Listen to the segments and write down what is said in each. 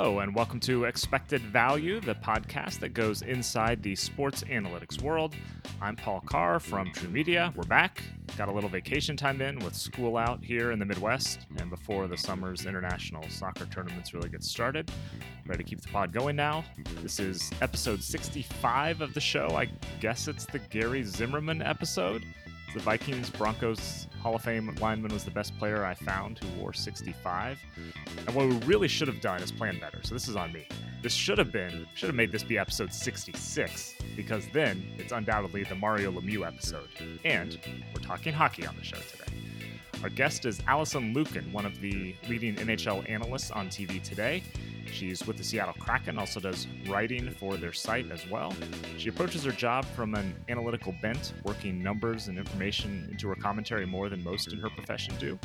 Hello, and welcome to Expected Value, the podcast that goes inside the sports analytics world. I'm Paul Carr from TruMedia. We're back. Got a little vacation time in with school out here in the Midwest, and before the summer's international soccer tournaments really get started. Ready to keep the pod going now. This is episode 65 of the show. I guess it's the Gary Zimmerman episode. The Vikings Broncos Hall of Fame lineman was the best player I found who wore 65. And what we really should have done is plan better. So this is on me. This should have been, should have made this be episode 66, because then it's undoubtedly the Mario Lemieux episode. And we're talking hockey on the show today. Our guest is Alison Lukan, one of the leading NHL analysts on TV today. She's with the Seattle Kraken, also does writing for their site as well. She approaches her job from an analytical bent, working numbers and information into her commentary more than most in her profession do.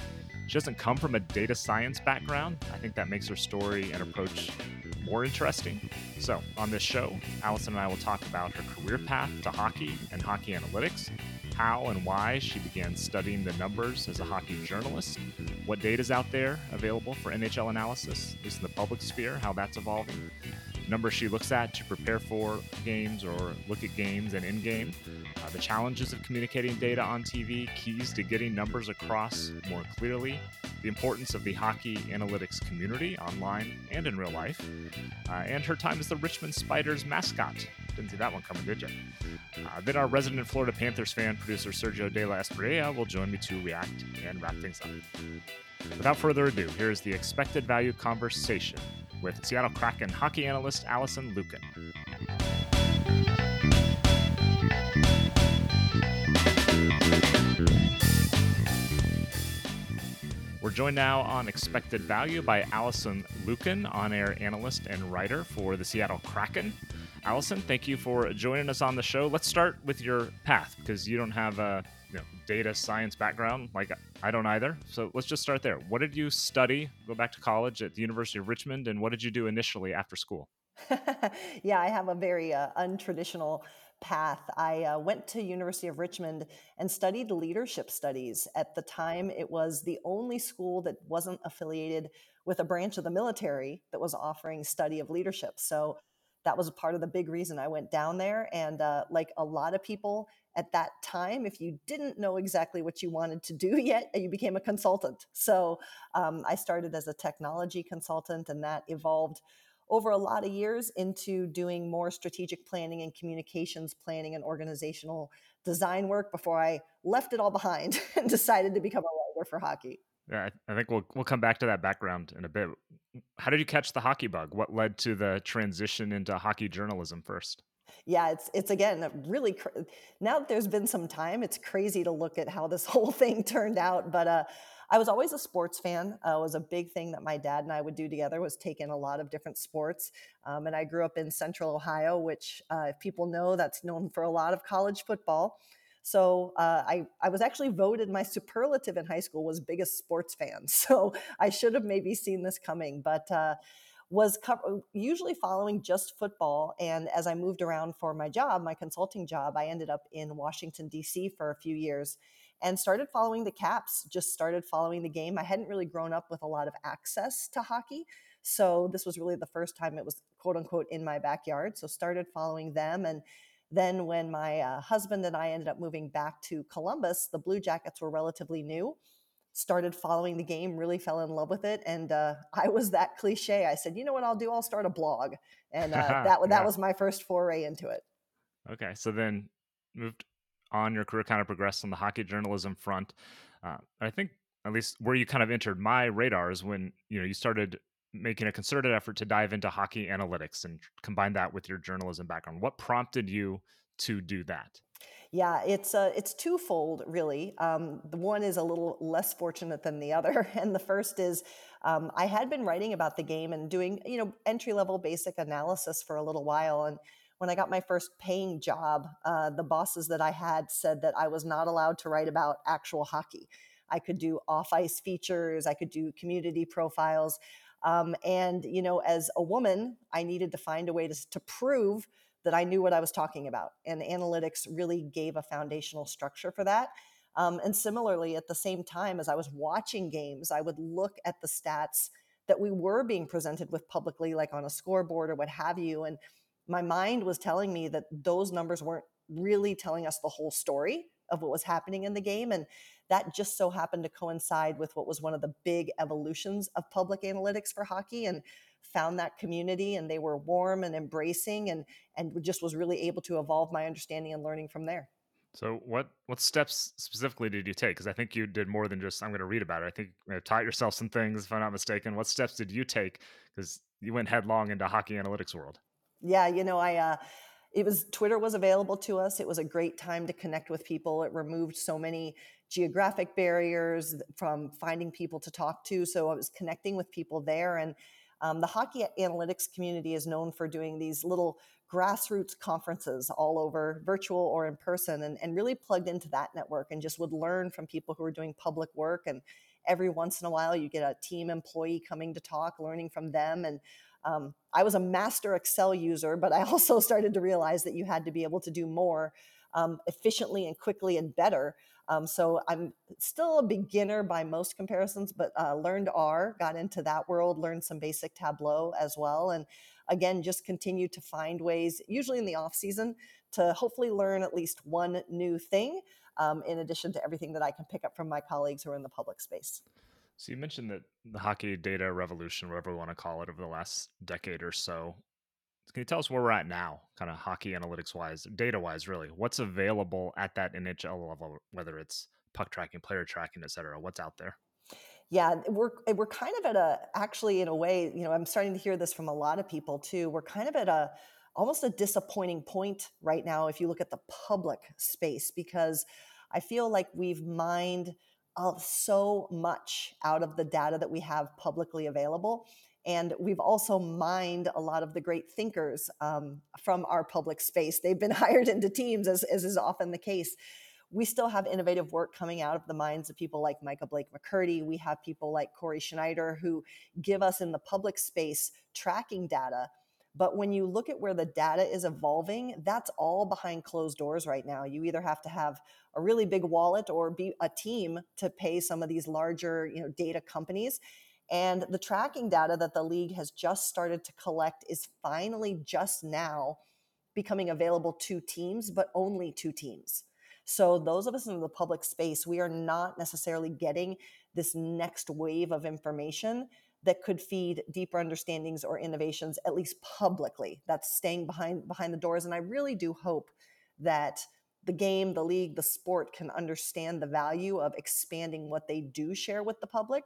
She doesn't come from a data science background. I think that makes her story and approach more interesting. So, on this show, Alison and I will talk about her career path to hockey and hockey analytics, how and why she began studying the numbers as a hockey journalist, what data is out there available for NHL analysis, at least in the public sphere, how that's evolving, numbers she looks at to prepare for games or look at games and in game, uh, the challenges of communicating data on TV, keys to getting numbers across more clearly, the importance of the hockey analytics community online and in real life, uh, and her time as the Richmond Spiders mascot. Didn't see that one coming, did you? Uh, then our resident Florida Panthers fan, producer Sergio De La Espriella, will join me to react and wrap things up. Without further ado, here is the expected value conversation with Seattle Kraken hockey analyst Alison Lukan. We're joined now on Expected Value by Alison Lukan, on air analyst and writer for the Seattle Kraken. Alison, thank you for joining us on the show. Let's start with your path because you don't have a you know, data science background like I don't either. So let's just start there. What did you study? Go back to college at the University of Richmond, and what did you do initially after school? yeah, I have a very uh, untraditional path. I uh, went to University of Richmond and studied leadership studies. At the time, it was the only school that wasn't affiliated with a branch of the military that was offering study of leadership. So that was a part of the big reason I went down there. And uh, like a lot of people at that time, if you didn't know exactly what you wanted to do yet, you became a consultant. So um, I started as a technology consultant, and that evolved over a lot of years into doing more strategic planning and communications planning and organizational design work before I left it all behind and decided to become a writer for hockey. Yeah, I think we'll we'll come back to that background in a bit. How did you catch the hockey bug? What led to the transition into hockey journalism first? Yeah, it's it's again really now that there's been some time, it's crazy to look at how this whole thing turned out. But uh, I was always a sports fan. Uh, was a big thing that my dad and I would do together was take in a lot of different sports. Um, and I grew up in Central Ohio, which, uh, if people know, that's known for a lot of college football. So uh, I, I was actually voted my superlative in high school was biggest sports fan. So I should have maybe seen this coming, but uh, was co- usually following just football. And as I moved around for my job, my consulting job, I ended up in Washington, D.C. for a few years and started following the caps, just started following the game. I hadn't really grown up with a lot of access to hockey. So this was really the first time it was quote unquote in my backyard. So started following them. And then when my uh, husband and I ended up moving back to Columbus, the Blue Jackets were relatively new. Started following the game, really fell in love with it, and uh, I was that cliche. I said, "You know what I'll do? I'll start a blog," and uh, that yeah. that was my first foray into it. Okay, so then moved on your career kind of progressed on the hockey journalism front. Uh, I think at least where you kind of entered my radar is when you know you started making a concerted effort to dive into hockey analytics and combine that with your journalism background. What prompted you to do that? Yeah, it's uh, it's twofold really. Um, the one is a little less fortunate than the other, and the first is um, I had been writing about the game and doing you know entry level basic analysis for a little while, and when I got my first paying job, uh, the bosses that I had said that I was not allowed to write about actual hockey. I could do off ice features, I could do community profiles. Um, and, you know, as a woman, I needed to find a way to, to prove that I knew what I was talking about. And analytics really gave a foundational structure for that. Um, and similarly, at the same time as I was watching games, I would look at the stats that we were being presented with publicly, like on a scoreboard or what have you. And my mind was telling me that those numbers weren't really telling us the whole story of what was happening in the game. And that just so happened to coincide with what was one of the big evolutions of public analytics for hockey and found that community and they were warm and embracing and and just was really able to evolve my understanding and learning from there. So what what steps specifically did you take? Because I think you did more than just I'm going to read about it. I think you know, taught yourself some things, if I'm not mistaken. What steps did you take? Because you went headlong into hockey analytics world. Yeah, you know, I uh, it was Twitter was available to us. It was a great time to connect with people. It removed so many geographic barriers from finding people to talk to. So I was connecting with people there. And um, the hockey analytics community is known for doing these little grassroots conferences all over, virtual or in person, and, and really plugged into that network and just would learn from people who are doing public work. And every once in a while, you get a team employee coming to talk, learning from them. And um, I was a master Excel user, but I also started to realize that you had to be able to do more um, efficiently and quickly and better. Um, so I'm still a beginner by most comparisons, but uh, learned R, got into that world, learned some basic Tableau as well, and again just continue to find ways, usually in the off season, to hopefully learn at least one new thing. Um, in addition to everything that I can pick up from my colleagues who are in the public space. So you mentioned that the hockey data revolution, whatever we want to call it, over the last decade or so. Can you tell us where we're at now, kind of hockey analytics wise, data wise, really? What's available at that NHL level, whether it's puck tracking, player tracking, et cetera? What's out there? Yeah, we're eh, we're kind of at a actually in a way, you know, I'm starting to hear this from a lot of people too. We're kind of at a almost a disappointing point right now if you look at the public space because I feel like we've mined of so much out of the data that we have publicly available. And we've also mined a lot of the great thinkers um, from our public space. They've been hired into teams, as, as is often the case. We still have innovative work coming out of the minds of people like Micah Blake McCurdy. We have people like Corey Sznajder who give us in the public space tracking data but when you look at where the data is evolving, that's all behind closed doors right now. You either have to have a really big wallet or be a team to pay some of these larger, you know, data companies. And the tracking data that the league has just started to collect is finally just now becoming available to teams, but only to teams. So those of us in the public space, we are not necessarily getting this next wave of information that could feed deeper understandings or innovations at least publicly that's staying behind behind the doors and i really do hope that the game the league the sport can understand the value of expanding what they do share with the public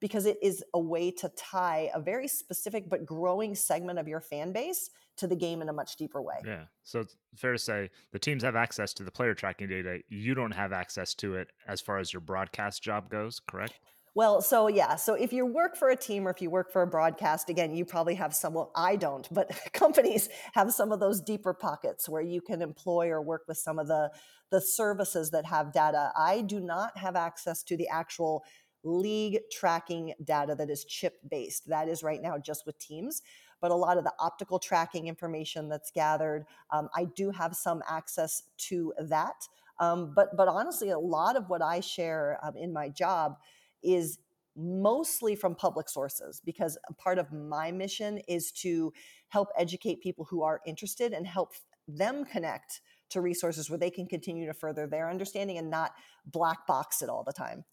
because it is a way to tie a very specific but growing segment of your fan base to the game in a much deeper way. Yeah. So it's fair to say the teams have access to the player tracking data. You don't have access to it as far as your broadcast job goes, correct? Well, so yeah, so if you work for a team or if you work for a broadcast, again, you probably have some, well, I don't, but companies have some of those deeper pockets where you can employ or work with some of the, the services that have data. I do not have access to the actual league tracking data that is chip based. That is right now just with teams. But a lot of the optical tracking information that's gathered, um, I do have some access to that. Um, but but honestly, a lot of what I share um, in my job is mostly from public sources because part of my mission is to help educate people who are interested and help them connect to resources where they can continue to further their understanding and not black box it all the time.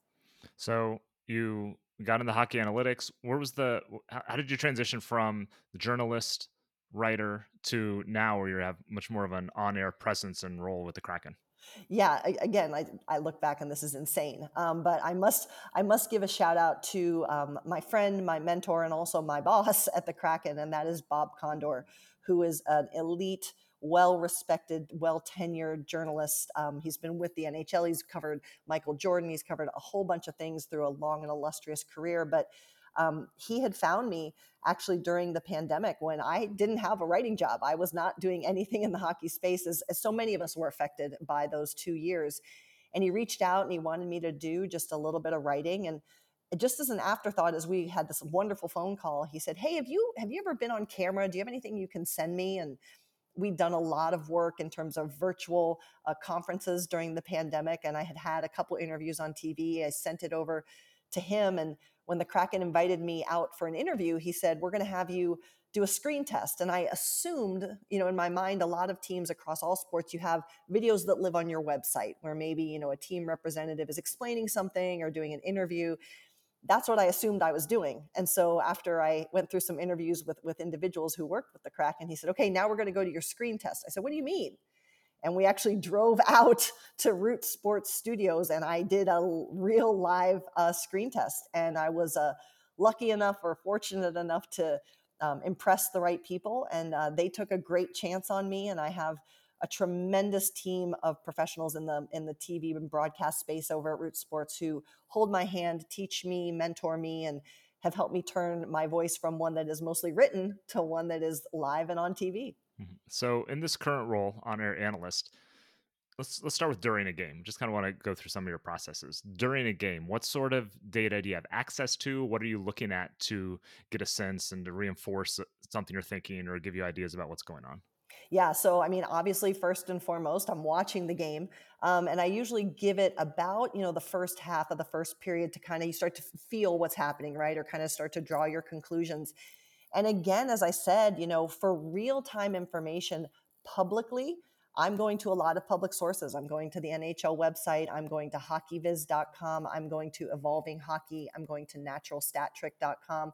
So you got into hockey analytics. Where was the how did you transition from the journalist writer to now where you have much more of an on-air presence and role with the Kraken? Yeah again I, I look back and this is insane um, but i must i must give a shout out to um, my friend my mentor and also my boss at the kraken and that is bob condor who is an elite well respected well tenured journalist. Um, he's been with the nhl he's covered michael jordan. He's covered a whole bunch of things through a long and illustrious career but um, he had found me actually during the pandemic when I didn't have a writing job. I was not doing anything in the hockey space, as, as so many of us were affected by those two years. And he reached out and he wanted me to do just a little bit of writing. And just as an afterthought, as we had this wonderful phone call, he said, "Hey, have you have you ever been on camera? Do you have anything you can send me?" And we'd done a lot of work in terms of virtual uh, conferences during the pandemic, and I had had a couple interviews on TV. I sent it over to him. And when the Kraken invited me out for an interview, he said, We're going to have you do a screen test. And I assumed, you know, in my mind, a lot of teams across all sports, you have videos that live on your website where maybe, you know, a team representative is explaining something or doing an interview. That's what I assumed I was doing. And so after I went through some interviews with, with individuals who worked with the Kraken, he said, okay, now we're going to go to your screen test. I said, what do you mean? And we actually drove out to Root Sports Studios and I did a real live uh, screen test. And I was uh, lucky enough or fortunate enough to um, impress the right people. And uh, they took a great chance on me. And I have a tremendous team of professionals in the in the TV and broadcast space over at Root Sports who hold my hand, teach me, mentor me, and have helped me turn my voice from one that is mostly written to one that is live and on TV. Mm-hmm. So, in this current role, on air analyst, let's let's start with during a game. Just kind of want to go through some of your processes during a game. What sort of data do you have access to? What are you looking at to get a sense and to reinforce something you're thinking or give you ideas about what's going on? Yeah, so I mean, obviously, first and foremost, I'm watching the game, um, and I usually give it about you know the first half of the first period to kind of you start to feel what's happening, right, or kind of start to draw your conclusions. And again, as I said, you know, for real time information publicly, I'm going to a lot of public sources. I'm going to the NHL website. I'm going to hockeyviz.com. I'm going to Evolving Hockey. I'm going to naturalstattrick.com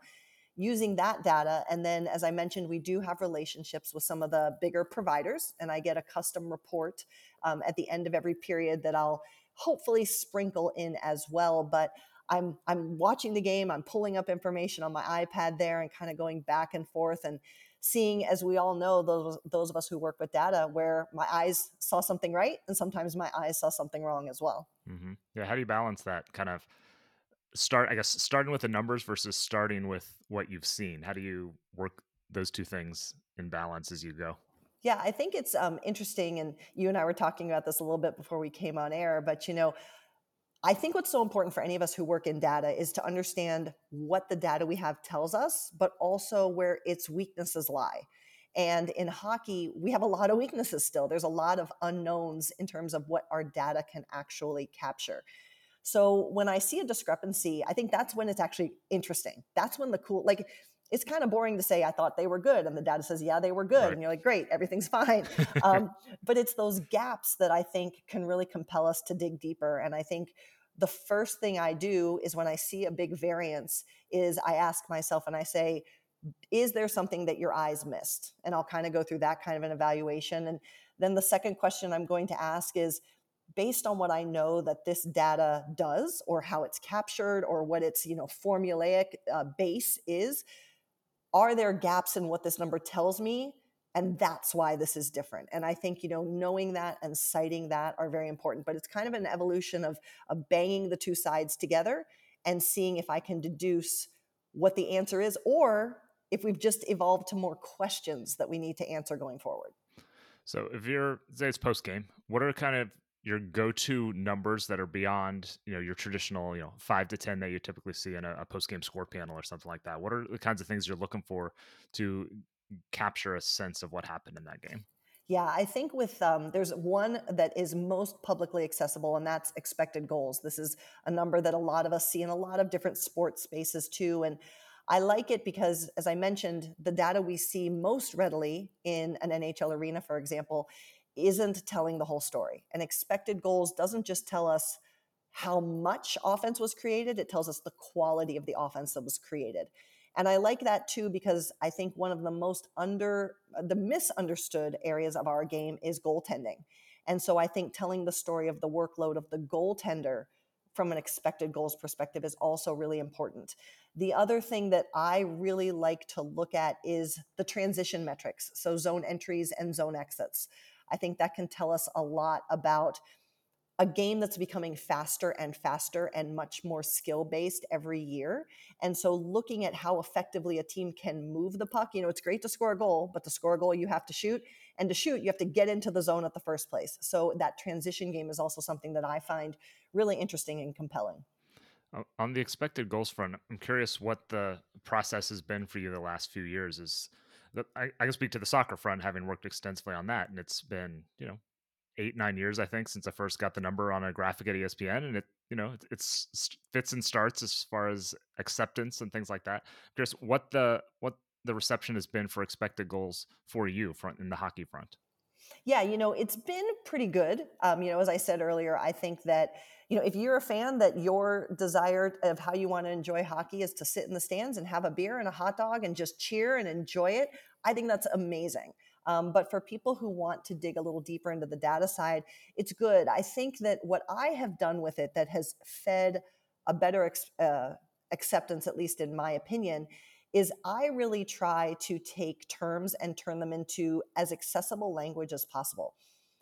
using that data. And then, as I mentioned, we do have relationships with some of the bigger providers, and I get a custom report um, at the end of every period that I'll hopefully sprinkle in as well. But I'm I'm watching the game, I'm pulling up information on my iPad there and kind of going back and forth and seeing as we all know those those of us who work with data where my eyes saw something right and sometimes my eyes saw something wrong as well. Mm-hmm. Yeah, how do you balance that kind of start I guess starting with the numbers versus starting with what you've seen? How do you work those two things in balance as you go? Yeah, I think it's um, interesting, and you and I were talking about this a little bit before we came on air. But you know, I think what's so important for any of us who work in data is to understand what the data we have tells us, but also where its weaknesses lie. And in hockey, we have a lot of weaknesses still. There's a lot of unknowns in terms of what our data can actually capture. So when I see a discrepancy, I think that's when it's actually interesting. That's when the cool, like, it's kind of boring to say I thought they were good, and the data says yeah they were good, right. and you're like great, everything's fine. um, but it's those gaps that I think can really compel us to dig deeper. And I think the first thing I do is when I see a big variance, is I ask myself and I say, is there something that your eyes missed? And I'll kind of go through that kind of an evaluation. And then the second question I'm going to ask is based on what I know that this data does or how it's captured or what its you know formulaic uh, base is are there gaps in what this number tells me? And that's why this is different. And i think you know knowing that and citing that are very important but it's kind of an evolution of, of banging the two sides together and seeing if i can deduce what the answer is or if we've just evolved to more questions that we need to answer going forward. So if you're say it's post game what are kind of your go-to numbers that are beyond you know your traditional you know five to ten that you typically see in a, a post-game score panel or something like that? What are the kinds of things you're looking for to capture a sense of what happened in that game? Yeah i think with um, there's one that is most publicly accessible and that's expected goals. This is a number that a lot of us see in a lot of different sports spaces too and I like it because, as I mentioned, the data we see most readily in an NHL arena, for example, isn't telling the whole story. And expected goals doesn't just tell us how much offense was created, it tells us the quality of the offense that was created. And I like that too because I think one of the most under the misunderstood areas of our game is goaltending. And so I think telling the story of the workload of the goaltender from an expected goals perspective is also really important. The other thing that I really like to look at is the transition metrics, so zone entries and zone exits. I think that can tell us a lot about a game that's becoming faster and faster and much more skill based every year. And so looking at how effectively a team can move the puck, you know, it's great to score a goal, but to score a goal, you have to shoot. And to shoot, you have to get into the zone at the first place. So that transition game is also something that I find really interesting and compelling. On the expected goals front, I'm curious what the process has been for you the last few years. Is I, I can speak to the soccer front, having worked extensively on that, and it's been you know eight nine years, I think, since I first got the number on a graphic at ESPN, and it you know it, it's fits and starts as far as acceptance and things like that. I'm what the what the reception has been for expected goals for you front in the hockey front. Yeah, you know, it's been pretty good. Um, you know, as I said earlier, I think that, you know, if you're a fan that your desire of how you want to enjoy hockey is to sit in the stands and have a beer and a hot dog and just cheer and enjoy it, I think that's amazing. Um, but for people who want to dig a little deeper into the data side, it's good. I think that what I have done with it that has fed a better ex- uh, acceptance, at least in my opinion, is I really try to take terms and turn them into as accessible language as possible.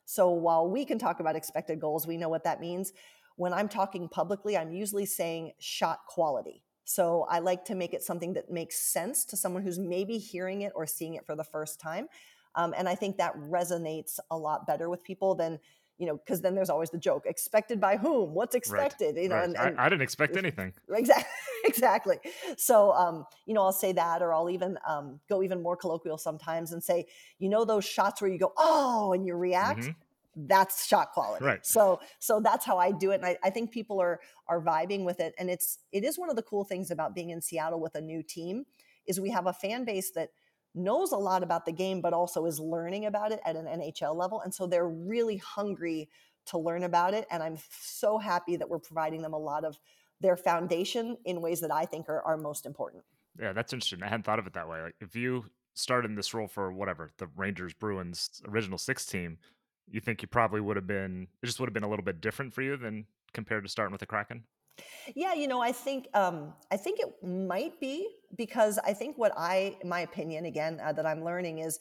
So while we can talk about expected goals, we know what that means. When I'm talking publicly, I'm usually saying shot quality. So I like to make it something that makes sense to someone who's maybe hearing it or seeing it for the first time. Um, and I think that resonates a lot better with people than you know, because then there's always the joke: expected by whom? What's expected? Right, you know, right. and, and, I, I, didn't expect anything. Exactly, exactly. So, um, you know, I'll say that, or I'll even um, go even more colloquial sometimes and say, you know, those shots where you go, oh, and you react. Mm-hmm. That's shot quality. Right. So, so that's how I do it, and I, I think people are are vibing with it. And it's it is one of the cool things about being in Seattle with a new team is we have a fan base that knows a lot about the game, but also is learning about it at an NHL level. And so they're really hungry to learn about it. And I'm so happy that we're providing them a lot of their foundation in ways that I think are, are most important. Yeah, that's interesting. I hadn't thought of it that way. Like if you started in this role for whatever, the Rangers Bruins original six team, you think you probably would have been it just would have been a little bit different for you than compared to starting with the Kraken? Yeah, you know, I think um, I think it might be because I think what I, my opinion again, uh, that I'm learning is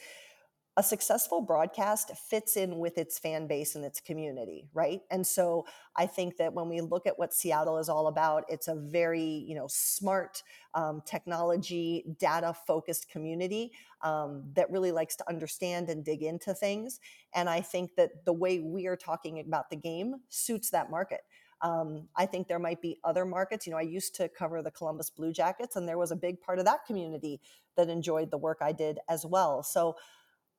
a successful broadcast fits in with its fan base and its community, right? And so I think that when we look at what Seattle is all about, it's a very you know smart, um, technology, data focused community um, that really likes to understand and dig into things. And I think that the way we are talking about the game suits that market. Um, I think there might be other markets. You know, I used to cover the Columbus Blue Jackets, and there was a big part of that community that enjoyed the work I did as well. So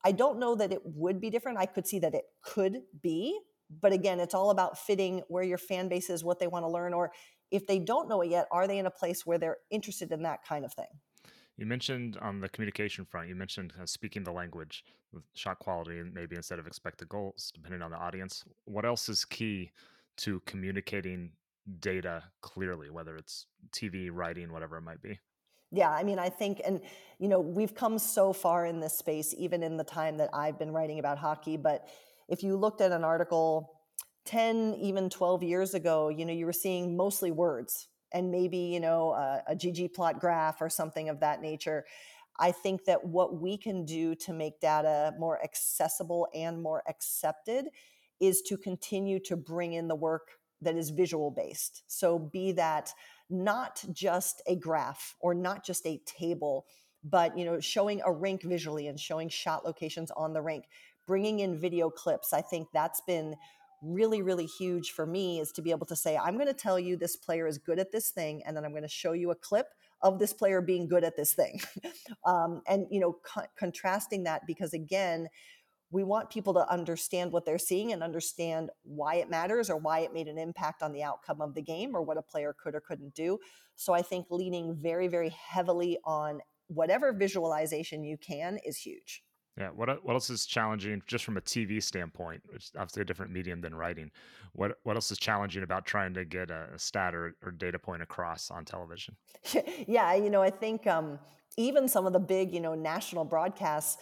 I don't know that it would be different. I could see that it could be. But again, it's all about fitting where your fan base is, what they want to learn, or if they don't know it yet, are they in a place where they're interested in that kind of thing? You mentioned on the communication front, you mentioned uh, speaking the language with shot quality, maybe instead of expected goals, depending on the audience. What else is key to communicating data clearly, whether it's TV, writing, whatever it might be. Yeah, I mean, I think, and you know, we've come so far in this space, even in the time that I've been writing about hockey. But if you looked at an article 10, even 12 years ago, you know, you were seeing mostly words and maybe, you know, a, a ggplot graph or something of that nature. I think that what we can do to make data more accessible and more accepted is to continue to bring in the work that is visual based. So, be that not just a graph or not just a table, but you know, showing a rink visually and showing shot locations on the rink, bringing in video clips. I think that's been really really huge for me is to be able to say i'm going to tell you this player is good at this thing and then i'm going to show you a clip of this player being good at this thing um, and you know co- contrasting that because again we want people to understand what they're seeing and understand why it matters or why it made an impact on the outcome of the game or what a player could or couldn't do. So I think leaning very, very heavily on whatever visualization you can is huge. Yeah. What what else is challenging just from a TV standpoint, which is obviously a different medium than writing? What what else is challenging about trying to get a, stat or, or data point across on television? yeah, you know, I think um, even some of the big, you know, national broadcasts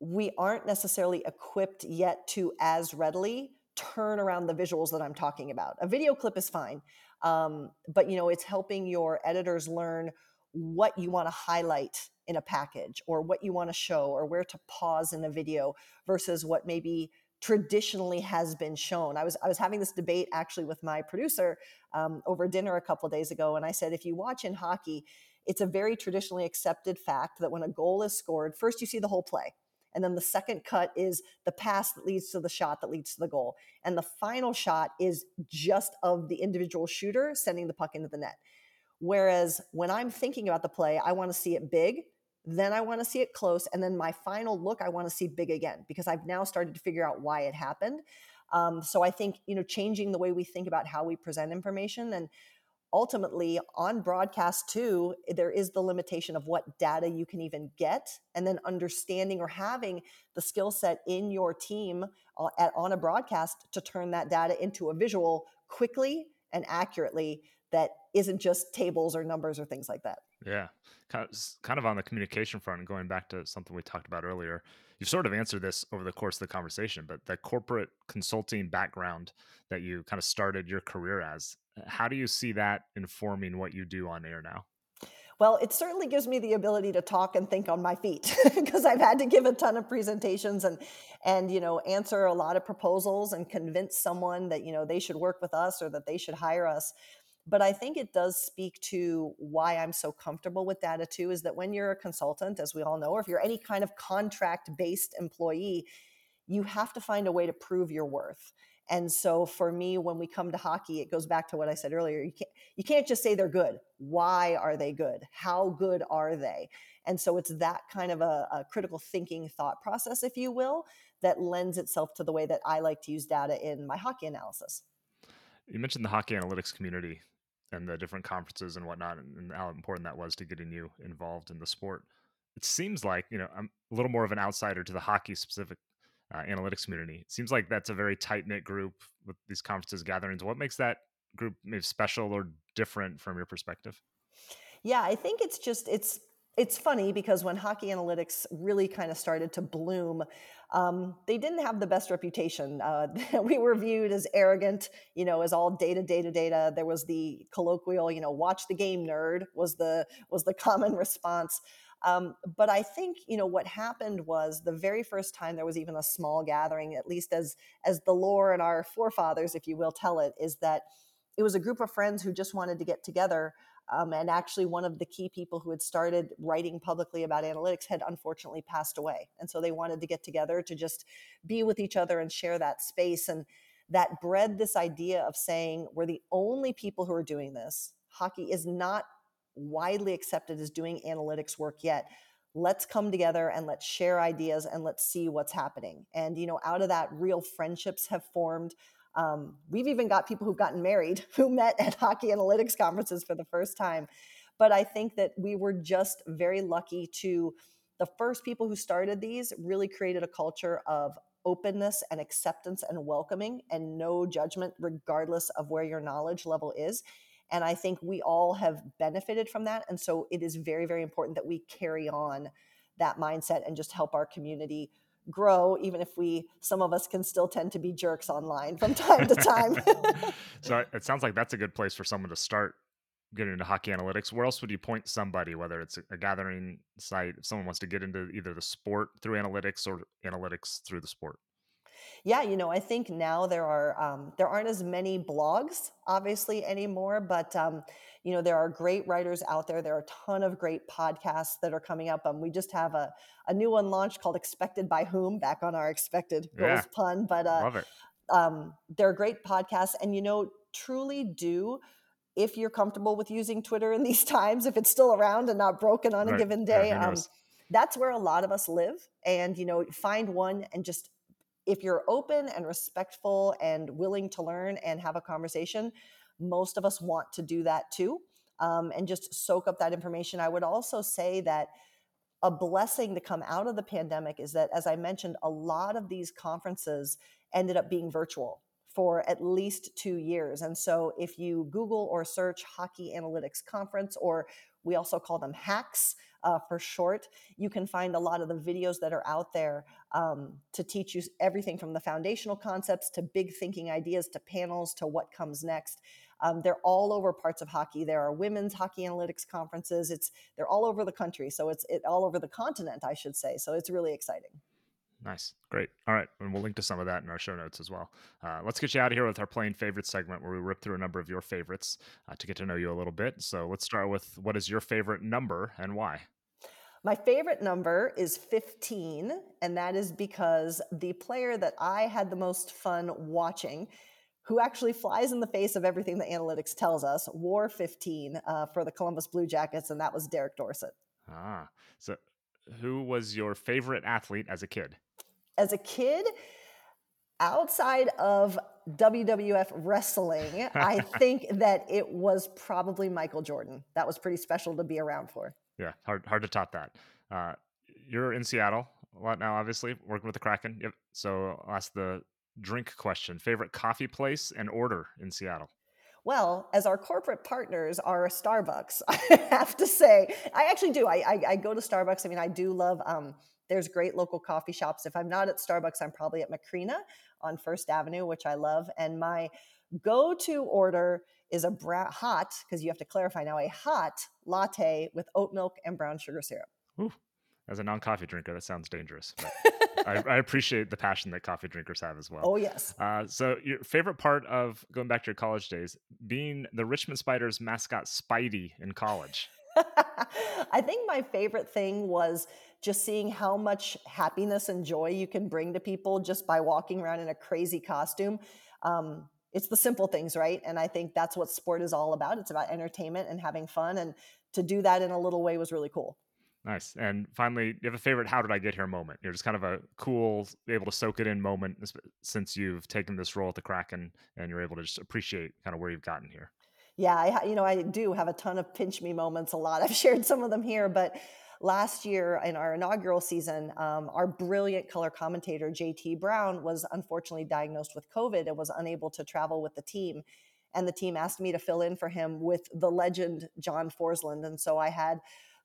we aren't necessarily equipped yet to as readily turn around the visuals that I'm talking about. A video clip is fine, um, but you know it's helping your editors learn what you want to highlight in a package or what you want to show or where to pause in a video versus what maybe traditionally has been shown. I was I was having this debate actually with my producer um, over dinner a couple days ago, and I said if you watch in hockey, it's a very traditionally accepted fact that when a goal is scored, first you see the whole play and then the second cut is the pass that leads to the shot that leads to the goal. And the final shot is just of the individual shooter sending the puck into the net. Whereas when I'm thinking about the play, I want to see it big, then I want to see it close. And then my final look, I want to see big again because I've now started to figure out why it happened. Um, so I think you know changing the way we think about how we present information and ultimately on broadcast too there is the limitation of what data you can even get. And then understanding or having the skill set in your team uh, at, on a broadcast to turn that data into a visual quickly and accurately that isn't just tables or numbers or things like that. Yeah. Kind of on the communication front and going back to something we talked about earlier you've sort of answered this over the course of the conversation but that corporate consulting background that you kind of started your career as how do you see that informing what you do on air now? Well, it certainly gives me the ability to talk and think on my feet because I've had to give a ton of presentations and and you know answer a lot of proposals and convince someone that you know they should work with us or that they should hire us. But I think it does speak to why I'm so comfortable with data uh, too is that when you're a consultant as we all know or if you're any kind of contract based employee, you have to find a way to prove your worth. And so for me, when we come to hockey, it goes back to what I said earlier. You can't you can't just say they're good. Why are they good? How good are they? And so it's that kind of a, a critical thinking thought process, if you will, that lends itself to the way that I like to use data in my hockey analysis. You mentioned the hockey analytics community and the different conferences and whatnot, and how important that was to getting you involved in the sport. It seems like you know I'm a little more of an outsider to the hockey specific uh, analytics community. It seems like that's a very tight knit group with these conferences gatherings. What makes that group maybe special or different from your perspective? Yeah, I think it's just it's it's funny because when hockey analytics really kind of started to bloom, um, they didn't have the best reputation. Uh, we were viewed as arrogant, you know, as all data, data, data. There was the colloquial, you know, watch the game, nerd was the was the common response. Um, but I think you know what happened was the very first time there was even a small gathering, at least as as the lore and our forefathers, if you will, tell it, is that it was a group of friends who just wanted to get together. Um, and actually, one of the key people who had started writing publicly about analytics had unfortunately passed away. And so they wanted to get together to just be with each other and share that space. And that bred this idea of saying, we're the only people who are doing this. Hockey is not widely accepted as doing analytics work yet let's come together and let's share ideas and let's see what's happening and you know out of that real friendships have formed um, we've even got people who've gotten married who met at hockey analytics conferences for the first time but i think that we were just very lucky to the first people who started these really created a culture of openness and acceptance and welcoming and no judgment regardless of where your knowledge level is and I think we all have benefited from that. And so it is very, very important that we carry on that mindset and just help our community grow even if we some of us can still tend to be jerks online from time to time. So it sounds like that's a good place for someone to start getting into hockey analytics. Where else would you point somebody whether it's a gathering site if someone wants to get into either the sport through analytics or analytics through the sport yeah, you know, I think now there are um, there aren't as many blogs, obviously anymore, but um, you know there are great writers out there. There are a ton of great podcasts that are coming up. Um, we just have a a new one launched called "Expected by Whom," back on our expected yeah. pun, but uh, love it. Um, they're great podcasts, and you know, truly do if you're comfortable with using Twitter in these times, if it's still around and not broken on right. a given day. Yeah, um, that's where a lot of us live and you know find one and just if you're open and respectful and willing to learn and have a conversation, most of us want to do that too um, and just soak up that information. I would also say that a blessing to come out of the pandemic is that, as I mentioned, a lot of these conferences ended up being virtual for at least two years. And so if you Google or search Hockey Analytics Conference, or we also call them hacks, uh, for short. You can find a lot of the videos that are out there um, to teach you everything from the foundational concepts to big thinking ideas to panels to what comes next. Um, they're all over parts of hockey. There are women's hockey analytics conferences. It's they're all over the country, so it's it all over the continent, I should say. So it's really exciting. Nice. Great. All right. And we'll link to some of that in our show notes as well. Uh, let's get you out of here with our playing favorites segment where we rip through a number of your favorites uh, to get to know you a little bit. So let's start with what is your favorite number and why? My favorite number is 15, and that is because the player that I had the most fun watching, who actually flies in the face of everything the analytics tells us, wore 15 uh, for the Columbus Blue Jackets, and that was Derek Dorsett. Ah, so who was your favorite athlete as a kid? As a kid, outside of WWF wrestling, I think that it was probably Michael Jordan. That was pretty special to be around for. Yeah, hard hard to top that. Uh, you're in Seattle a lot now, obviously working with the Kraken. Yep. So I'll ask the drink question: favorite coffee place and order in Seattle. Well, as our corporate partners are Starbucks, I have to say, I actually do. I, I, I go to Starbucks. I mean, I do love. Um, there's great local coffee shops. If I'm not at Starbucks, I'm probably at Macrina on First Avenue, which I love. And my go-to order is a bra- hot because you have to clarify now a hot latte with oat milk and brown sugar syrup. Ooh, as a non-coffee drinker, that sounds dangerous. I, I, appreciate the passion that coffee drinkers have as well. Oh yes. Uh, so your favorite part of going back to your college days, being the Richmond Spiders mascot Spidey in college. I think my favorite thing was just seeing how much happiness and joy you can bring to people just by walking around in a crazy costume. Um, it's the simple things, right? And I think that's what sport is all about. It's about entertainment and having fun. And to do that in a little way was really cool. Nice. And finally, you have a favorite "How did I get here" moment? You're just kind of a cool, able to soak it in moment since you've taken this role at the Kraken, and you're able to just appreciate kind of where you've gotten here. Yeah, I, you know, I do have a ton of pinch me moments. A lot. I've shared some of them here, but last year in our inaugural season, um, our brilliant color commentator JT Brown was unfortunately diagnosed with COVID and was unable to travel with the team. And the team asked me to fill in for him with the legend John Forslund, and so I had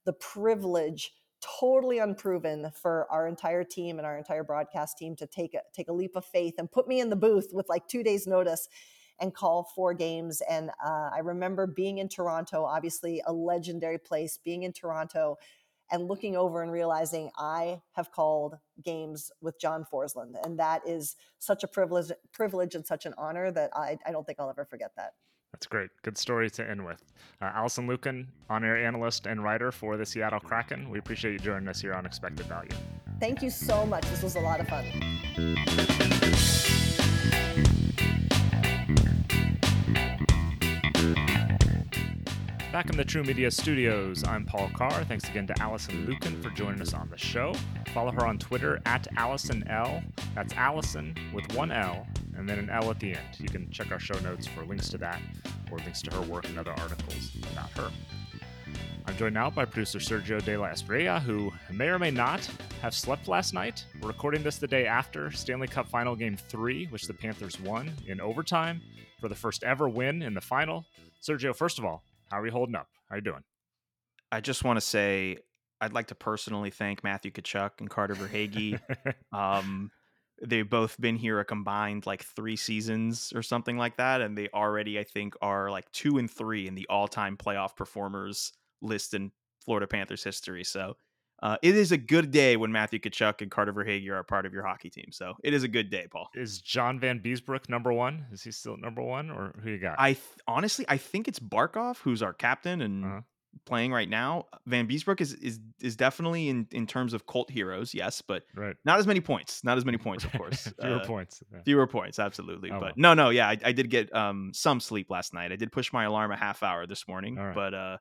the privilege totally unproven for our entire team and our entire broadcast team to take a, take a leap of faith and put me in the booth with like two days notice and call four games and uh, i remember being in toronto obviously a legendary place being in toronto and looking over and realizing i have called games with john forslund and that is such a privilege privilege and such an honor that i, I don't think i'll ever forget that that's great. Good story to end with. Uh, Alison Lukan, on air analyst and writer for the Seattle Kraken. We appreciate you joining us here on Expected Value. Thank you so much. This was a lot of fun. Back in the TruMedia studios, I'm Paul Carr. Thanks again to Alison Lukan for joining us on the show. Follow her on Twitter at Alison L. That's Alison with one L and then an L at the end. You can check our show notes for links to that or links to her work and other articles about her. I'm joined now by producer Sergio De La Espriella, who may or may not have slept last night. We're recording this the day after Stanley Cup Final Game 3, which the Panthers won in overtime for the first ever win in the final. Sergio, first of all, how are you holding up? How are you doing? I just want to say I'd like to personally thank Matthew Tkachuk and Carter Verhaeghe. um, they've both been here a combined like three seasons or something like that and they already i think are like two and three in the all-time playoff performers list in florida panthers history so uh, it is a good day when Matthew Tkachuk and Carter Verhaeghe are part of your hockey team. So it is a good day, Paul. Is John Vanbiesbrouck number one? Is he still number one, or who you got? I th- honestly, I think it's Barkov who's our captain and uh-huh playing right now. Vanbiesbrouck is is is definitely in in terms of cult heroes, yes, but right. not as many points. Not as many points, of course. fewer uh, points. Yeah. Fewer points, absolutely. Oh, but well. no, no, yeah, I, I, did get um some sleep last night. I did push my alarm a half hour this morning, right. but uh,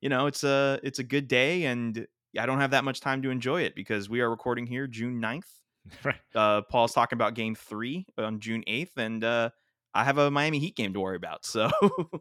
you know, it's a it's a good day, and I don't have that much time to enjoy it because we are recording here June 9th. right. Uh, Paul's talking about Game Three on June eighth, and uh, I have a Miami Heat game to worry about. So,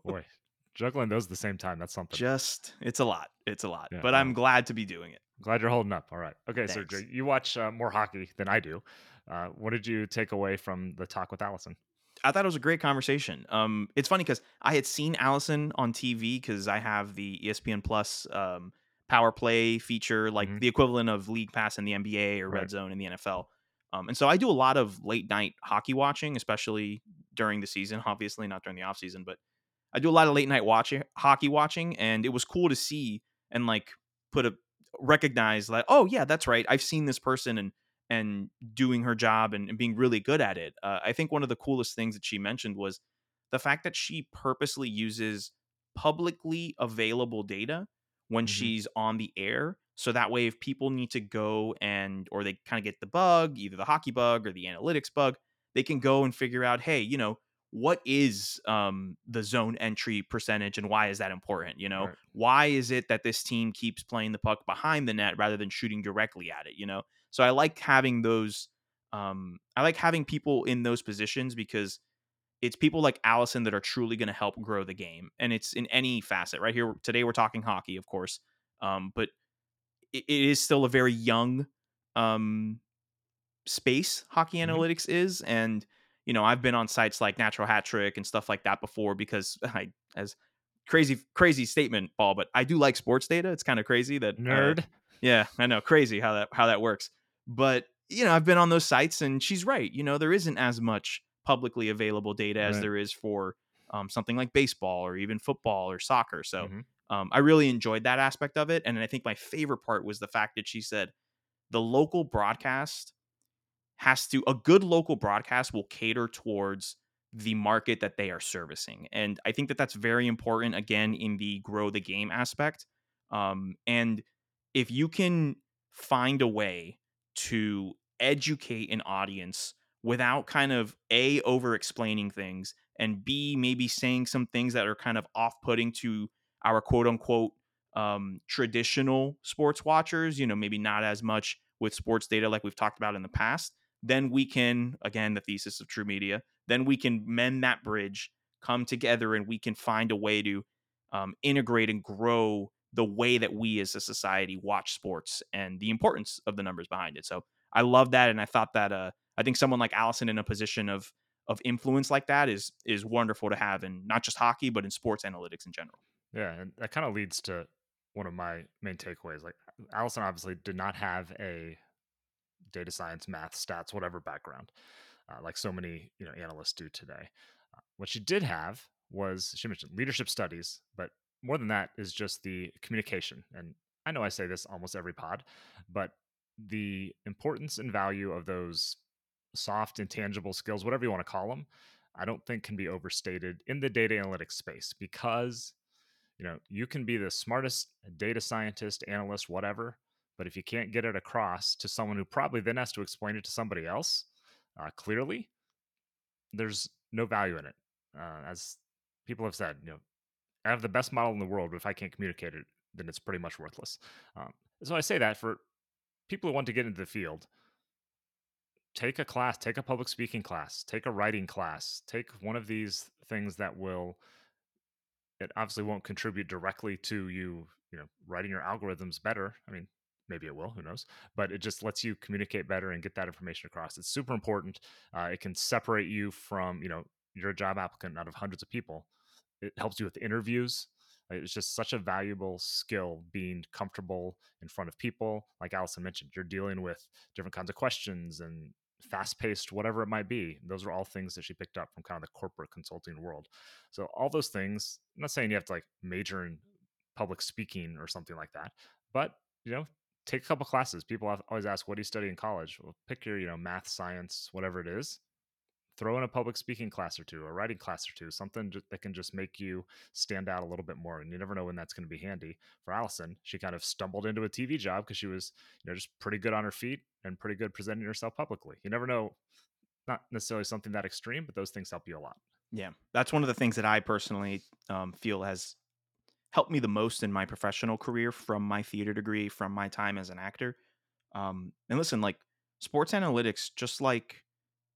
boy, juggling those at the same time that's something just it's a lot it's a lot yeah, but i'm glad to be doing it glad you're holding up all right okay so you watch uh, more hockey than i do uh, what did you take away from the talk with alison I thought it was a great conversation. Um, it's funny because I had seen Alison on TV because I have the ESPN Plus um, Power Play feature, like mm-hmm. the equivalent of League Pass in the NBA or right. Red Zone in the NFL. Um, and so I do a lot of late night hockey watching, especially during the season. Obviously, not during the off season, but I do a lot of late night watching, hockey watching, and it was cool to see and like put a recognize like, oh yeah, that's right. I've seen this person and and doing her job and, and being really good at it. Uh, I think one of the coolest things that she mentioned was the fact that she purposely uses publicly available data when mm-hmm. she's on the air so that way if people need to go and or they kind of get the bug either the hockey bug or the analytics bug they can go and figure out hey you know what is um, the zone entry percentage and why is that important? You know, right. why is it that this team keeps playing the puck behind the net rather than shooting directly at it? You know, so I like having those Um, I like having people in those positions because it's people like Alison that are truly going to help grow the game, and it's in any facet. Right here today, we're talking hockey, of course, um, but it, it is still a very young um, space. Hockey mm-hmm. analytics is, and you know, I've been on sites like Natural Stat Trick and stuff like that before because I, as crazy, crazy statement, Paul, but I do like sports data. It's kind of crazy that uh, nerd. Uh, yeah, I know, crazy how that how that works. But you know, I've been on those sites, and she's right. You know, there isn't as much publicly available data as there is for um, something like baseball or even football or soccer. So mm-hmm. um, I really enjoyed that aspect of it. And I think my favorite part was the fact that she said the local broadcast has to, a good local broadcast will cater towards the market that they are servicing. And I think that that's very important, again, in the grow the game aspect. Um, and if you can find a way to educate an audience without kind of a over explaining things and b maybe saying some things that are kind of off putting to our quote unquote um, traditional sports watchers you know maybe not as much with sports data like we've talked about in the past then we can again the thesis of TruMedia then we can mend that bridge come together and we can find a way to um, integrate and grow the way that we as a society watch sports and the importance of the numbers behind it. So i love that and i thought that uh, I think someone like Alison in a position of of influence like that is is wonderful to have in not just hockey but in sports analytics in general. Yeah, and that kind of leads to one of my main takeaways. Like Alison obviously did not have a data science, math, stats, whatever background, uh, like so many you know analysts do today. Uh, what she did have was she mentioned leadership studies, but more than that is just the communication. And I know I say this almost every pod, but the importance and value of those soft intangible skills, whatever you want to call them, I don't think can be overstated in the data analytics space because you know you can be the smartest data scientist, analyst, whatever, but if you can't get it across to someone who probably then has to explain it to somebody else uh, clearly, there's no value in it. Uh, as people have said, you know, I have the best model in the world, but if I can't communicate it, then it's pretty much worthless. Um, so I say that for people who want to get into the field take a class, take a public speaking class, take a writing class, take one of these things that will it obviously won't contribute directly to you, you know, writing your algorithms better. I mean, maybe it will, who knows? But it just lets you communicate better and get that information across. It's super important. Uh, it can separate you from, you know, you're a job applicant out of hundreds of people. It helps you with interviews. It's just such a valuable skill being comfortable in front of people. Like Alison mentioned, you're dealing with different kinds of questions and fast paced, whatever it might be. Those are all things that she picked up from kind of the corporate consulting world. So all those things, I'm not saying you have to like major in public speaking or something like that, but you know, take a couple classes. People always ask, what do you study in college? Well, pick your, you know, math, science, whatever it is, throw in a public speaking class or two, a writing class or two, something that can just make you stand out a little bit more. And you never know when that's going to be handy. For Alison, she kind of stumbled into a TV job because she was, you know, just pretty good on her feet and pretty good presenting herself publicly. You never know, not necessarily something that extreme, but those things help you a lot. Yeah, that's one of the things that I personally um, feel has helped me the most in my professional career from my theater degree, from my time as an actor. Um, and listen, like sports analytics, just like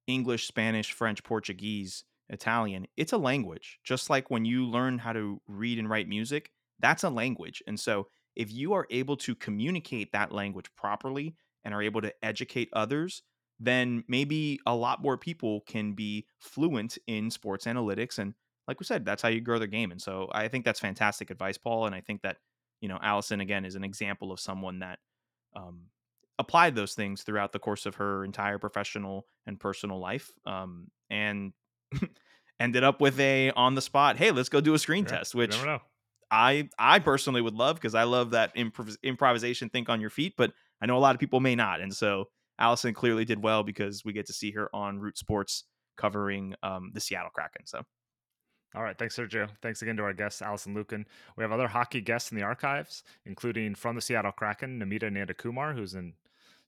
English, Spanish, French, Portuguese, Italian, it's a language. Just like when you learn how to read and write music, that's a language. And so if you are able to communicate that language properly and are able to educate others, then maybe a lot more people can be fluent in sports analytics. And like we said, that's how you grow their game. And so I think that's fantastic advice, Paul. And I think that, you know, Alison, again, is an example of someone that um, applied those things throughout the course of her entire professional and personal life um, and ended up with a on the spot hey let's go do a screen test which i i personally would love because i love that improv- improvisation think on your feet but i know a lot of people may not and so alison clearly did well because we get to see her on root sports covering um, the seattle kraken so all right. Thanks, Sergio. Thanks again to our guest, Alison Lukan. We have other hockey guests in the archives, including from the Seattle Kraken, Namita Nandakumar, who's an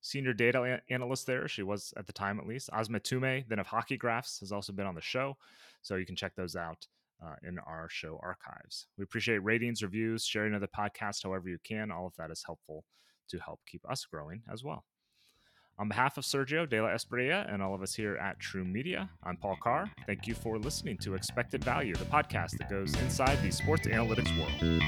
senior data analyst there. She was at the time, at least. Asmae Toumi, then of Hockey Graphs, has also been on the show. So you can check those out uh, in our show archives. We appreciate ratings, reviews, sharing of the podcast however you can. All of that is helpful to help keep us growing as well. On behalf of Sergio De La Espriella and all of us here at TruMedia, I'm Paul Carr. Thank you for listening to Expected Value, the podcast that goes inside the sports analytics world.